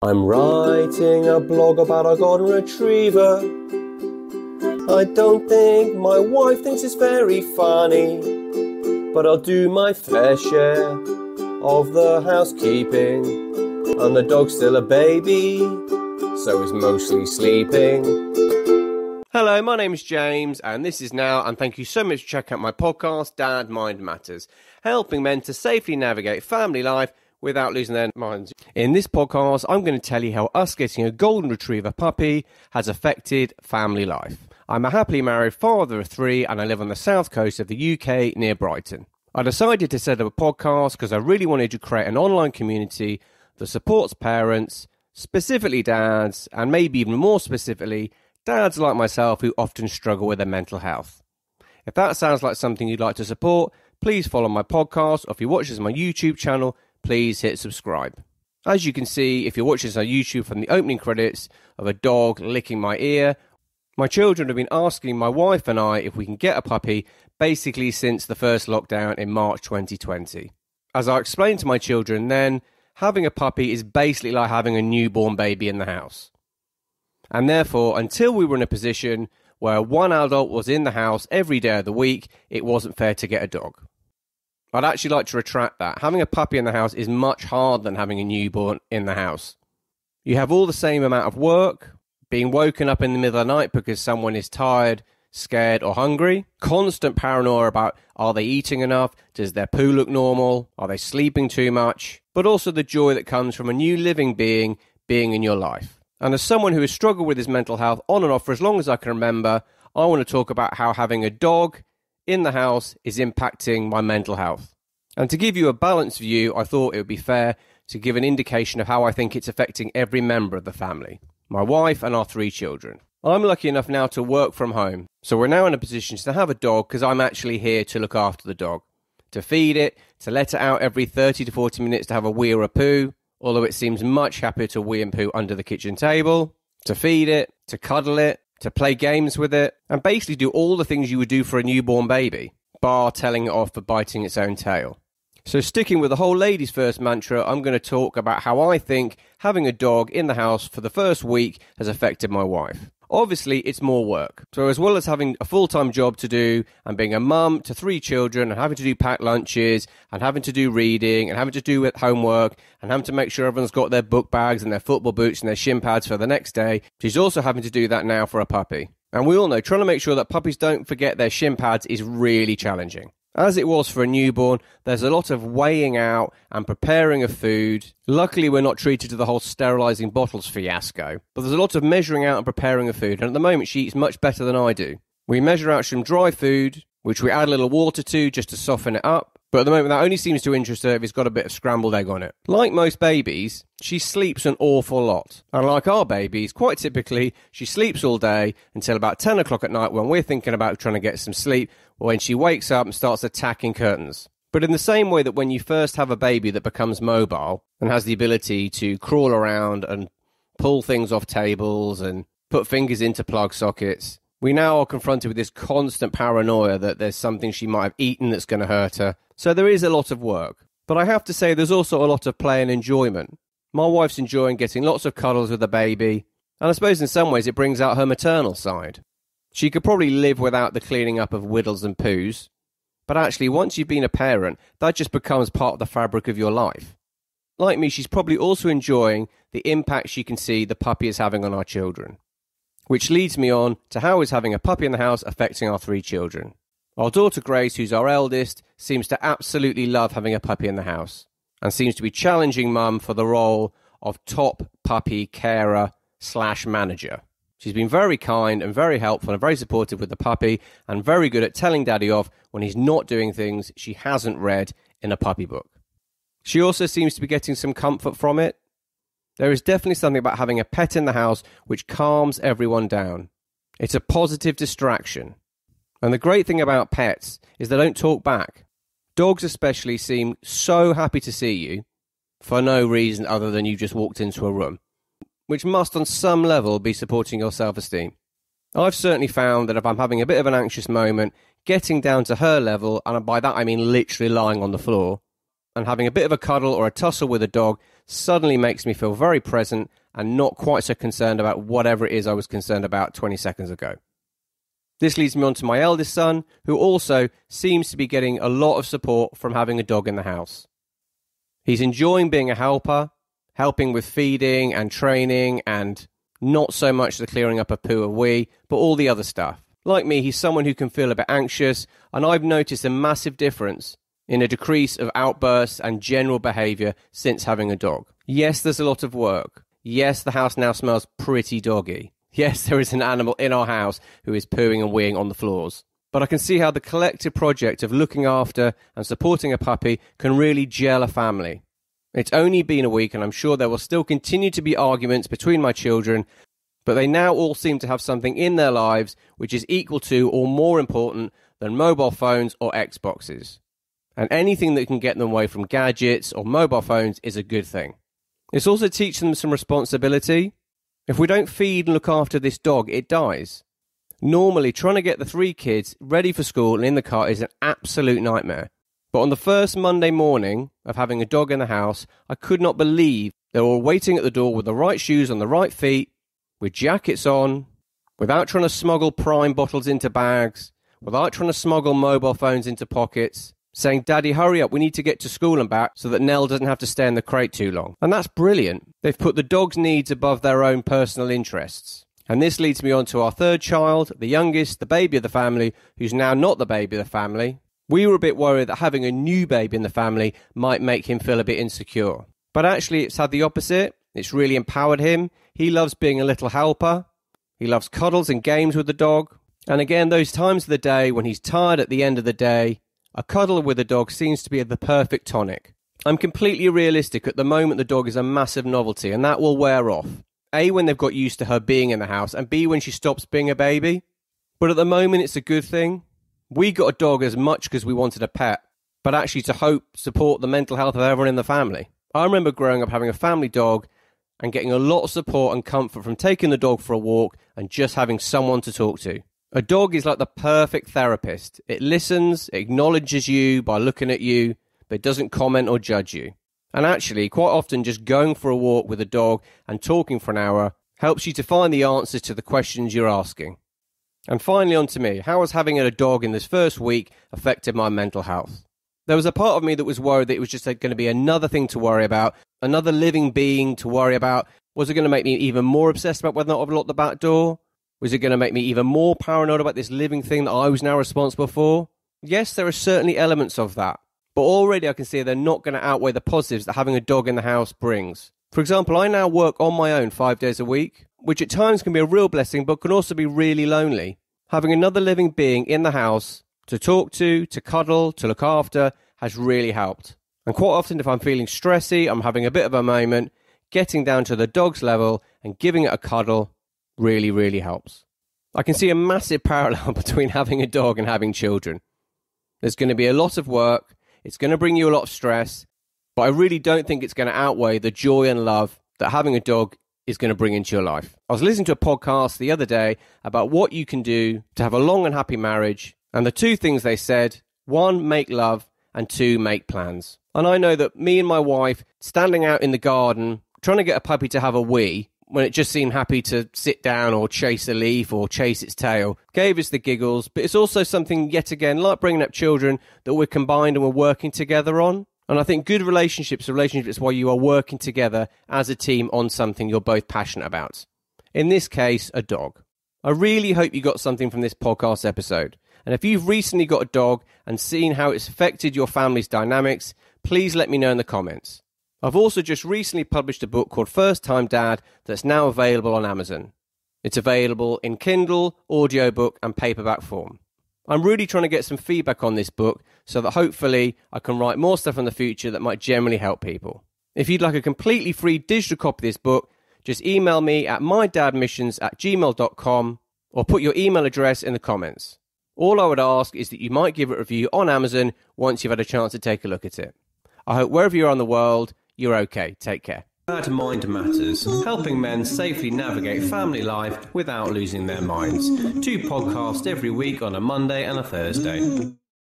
I'm writing a blog about a golden retriever. I don't think my wife thinks it's very funny, but I'll do my fair share of the housekeeping. And the dog's still a baby, so he's mostly sleeping. Hello, my name is James, and this is Now, and thank you so much for checking out my podcast, Dad Mind Matters, helping men to safely navigate family life without losing their minds. In this podcast, I'm going to tell you how us getting a golden retriever puppy has affected family life. I'm a happily married father of three and I live on the south coast of the UK near Brighton. I decided to set up a podcast because I really wanted to create an online community that supports parents, specifically dads, and maybe even more specifically, dads like myself who often struggle with their mental health. If that sounds like something you'd like to support, please follow my podcast or if you watch this on my YouTube channel, please hit subscribe. As you can see, if you're watching this on YouTube from the opening credits of a dog licking my ear, my children have been asking my wife and I if we can get a puppy basically since the first lockdown in March 2020. As I explained to my children then, having a puppy is basically like having a newborn baby in the house. And therefore, until we were in a position where one adult was in the house every day of the week, it wasn't fair to get a dog. I'd actually like to retract that. Having a puppy in the house is much harder than having a newborn in the house. You have all the same amount of work, being woken up in the middle of the night because someone is tired, scared, or hungry, constant paranoia about are they eating enough, does their poo look normal, are they sleeping too much, but also the joy that comes from a new living being being in your life. And as someone who has struggled with his mental health on and off for as long as I can remember, I want to talk about how having a dog in the house is impacting my mental health. And to give you a balanced view, I thought it would be fair to give an indication of how I think it's affecting every member of the family my wife and our three children. I'm lucky enough now to work from home, so we're now in a position to have a dog because I'm actually here to look after the dog, to feed it, to let it out every 30 to 40 minutes to have a wee or a poo, although it seems much happier to wee and poo under the kitchen table, to feed it, to cuddle it, to play games with it, and basically do all the things you would do for a newborn baby, bar telling it off for biting its own tail. So, sticking with the whole ladies first mantra, I'm going to talk about how I think having a dog in the house for the first week has affected my wife. Obviously, it's more work. So, as well as having a full time job to do and being a mum to three children and having to do packed lunches and having to do reading and having to do homework and having to make sure everyone's got their book bags and their football boots and their shin pads for the next day, she's also having to do that now for a puppy. And we all know trying to make sure that puppies don't forget their shin pads is really challenging. As it was for a newborn, there's a lot of weighing out and preparing of food. Luckily, we're not treated to the whole sterilising bottles fiasco, but there's a lot of measuring out and preparing of food, and at the moment, she eats much better than I do. We measure out some dry food, which we add a little water to just to soften it up, but at the moment, that only seems to interest her if it's got a bit of scrambled egg on it. Like most babies, she sleeps an awful lot. And like our babies, quite typically, she sleeps all day until about 10 o'clock at night when we're thinking about trying to get some sleep, or when she wakes up and starts attacking curtains. But in the same way that when you first have a baby that becomes mobile and has the ability to crawl around and pull things off tables and put fingers into plug sockets, we now are confronted with this constant paranoia that there's something she might have eaten that's going to hurt her. So there is a lot of work. But I have to say, there's also a lot of play and enjoyment. My wife's enjoying getting lots of cuddles with the baby, and I suppose in some ways it brings out her maternal side. She could probably live without the cleaning up of whittles and poos, but actually, once you've been a parent, that just becomes part of the fabric of your life. Like me, she's probably also enjoying the impact she can see the puppy is having on our children. Which leads me on to how is having a puppy in the house affecting our three children. Our daughter Grace, who's our eldest, seems to absolutely love having a puppy in the house and seems to be challenging mum for the role of top puppy carer slash manager. She's been very kind and very helpful and very supportive with the puppy and very good at telling daddy off when he's not doing things she hasn't read in a puppy book. She also seems to be getting some comfort from it there is definitely something about having a pet in the house which calms everyone down. It's a positive distraction. And the great thing about pets is they don't talk back. Dogs, especially, seem so happy to see you for no reason other than you just walked into a room, which must, on some level, be supporting your self esteem. I've certainly found that if I'm having a bit of an anxious moment, getting down to her level, and by that I mean literally lying on the floor, and having a bit of a cuddle or a tussle with a dog suddenly makes me feel very present and not quite so concerned about whatever it is I was concerned about 20 seconds ago. This leads me on to my eldest son, who also seems to be getting a lot of support from having a dog in the house. He's enjoying being a helper, helping with feeding and training, and not so much the clearing up of poo and wee, but all the other stuff. Like me, he's someone who can feel a bit anxious, and I've noticed a massive difference in a decrease of outbursts and general behaviour since having a dog. Yes, there's a lot of work. Yes, the house now smells pretty doggy. Yes, there is an animal in our house who is pooing and weeing on the floors. But I can see how the collective project of looking after and supporting a puppy can really gel a family. It's only been a week, and I'm sure there will still continue to be arguments between my children, but they now all seem to have something in their lives which is equal to or more important than mobile phones or Xboxes. And anything that can get them away from gadgets or mobile phones is a good thing. It's also teaching them some responsibility. If we don't feed and look after this dog, it dies. Normally, trying to get the three kids ready for school and in the car is an absolute nightmare. But on the first Monday morning of having a dog in the house, I could not believe they were waiting at the door with the right shoes on the right feet, with jackets on, without trying to smuggle prime bottles into bags, without trying to smuggle mobile phones into pockets, saying, Daddy, hurry up, we need to get to school and back so that Nell doesn't have to stay in the crate too long. And that's brilliant. They've put the dog's needs above their own personal interests. And this leads me on to our third child, the youngest, the baby of the family, who's now not the baby of the family. We were a bit worried that having a new baby in the family might make him feel a bit insecure. But actually, it's had the opposite. It's really empowered him. He loves being a little helper. He loves cuddles and games with the dog. And again, those times of the day when he's tired at the end of the day, a cuddle with a dog seems to be the perfect tonic. I'm completely realistic. At the moment, the dog is a massive novelty, and that will wear off. A, when they've got used to her being in the house, and B, when she stops being a baby. But at the moment, it's a good thing. We got a dog as much because we wanted a pet, but actually to hope support the mental health of everyone in the family. I remember growing up having a family dog and getting a lot of support and comfort from taking the dog for a walk and just having someone to talk to. A dog is like the perfect therapist. It listens, acknowledges you by looking at you, but doesn't comment or judge you. And actually, quite often, just going for a walk with a dog and talking for an hour helps you to find the answers to the questions you're asking. And finally, on to me. How has having a dog in this first week affected my mental health? There was a part of me that was worried that it was just uh, going to be another thing to worry about, another living being to worry about. Was it going to make me even more obsessed about whether or not I've locked the back door? Was it going to make me even more paranoid about this living thing that I was now responsible for? Yes, there are certainly elements of that. But already I can see they're not going to outweigh the positives that having a dog in the house brings. For example, I now work on my own five days a week, which at times can be a real blessing, but can also be really lonely. Having another living being in the house to talk to, to cuddle, to look after has really helped. And quite often, if I'm feeling stressy, I'm having a bit of a moment, getting down to the dog's level and giving it a cuddle really, really helps. I can see a massive parallel between having a dog and having children. There's going to be a lot of work, it's going to bring you a lot of stress, but I really don't think it's going to outweigh the joy and love that having a dog is going to bring into your life. I was listening to a podcast the other day about what you can do to have a long and happy marriage, and the two things they said one, make love, and two, make plans. And I know that me and my wife standing out in the garden trying to get a puppy to have a wee when it just seemed happy to sit down or chase a leaf or chase its tail, gave us the giggles. But it's also something, yet again, like bringing up children, that we're combined and we're working together on. And I think good relationships are relationships where you are working together as a team on something you're both passionate about. In this case, a dog. I really hope you got something from this podcast episode. And if you've recently got a dog and seen how it's affected your family's dynamics, please let me know in the comments. I've also just recently published a book called First Time Dad that's now available on Amazon. It's available in Kindle, audiobook, and paperback form. I'm really trying to get some feedback on this book so that hopefully I can write more stuff in the future that might generally help people. If you'd like a completely free digital copy of this book, just email me at mydadmissions at gmail.com or put your email address in the comments. All I would ask is that you might give it a review on Amazon once you've had a chance to take a look at it. I hope wherever you are in the world, you're okay. Take care. Dad Mind Matters, helping men safely navigate family life without losing their minds. Two podcasts every week on a Monday and a Thursday.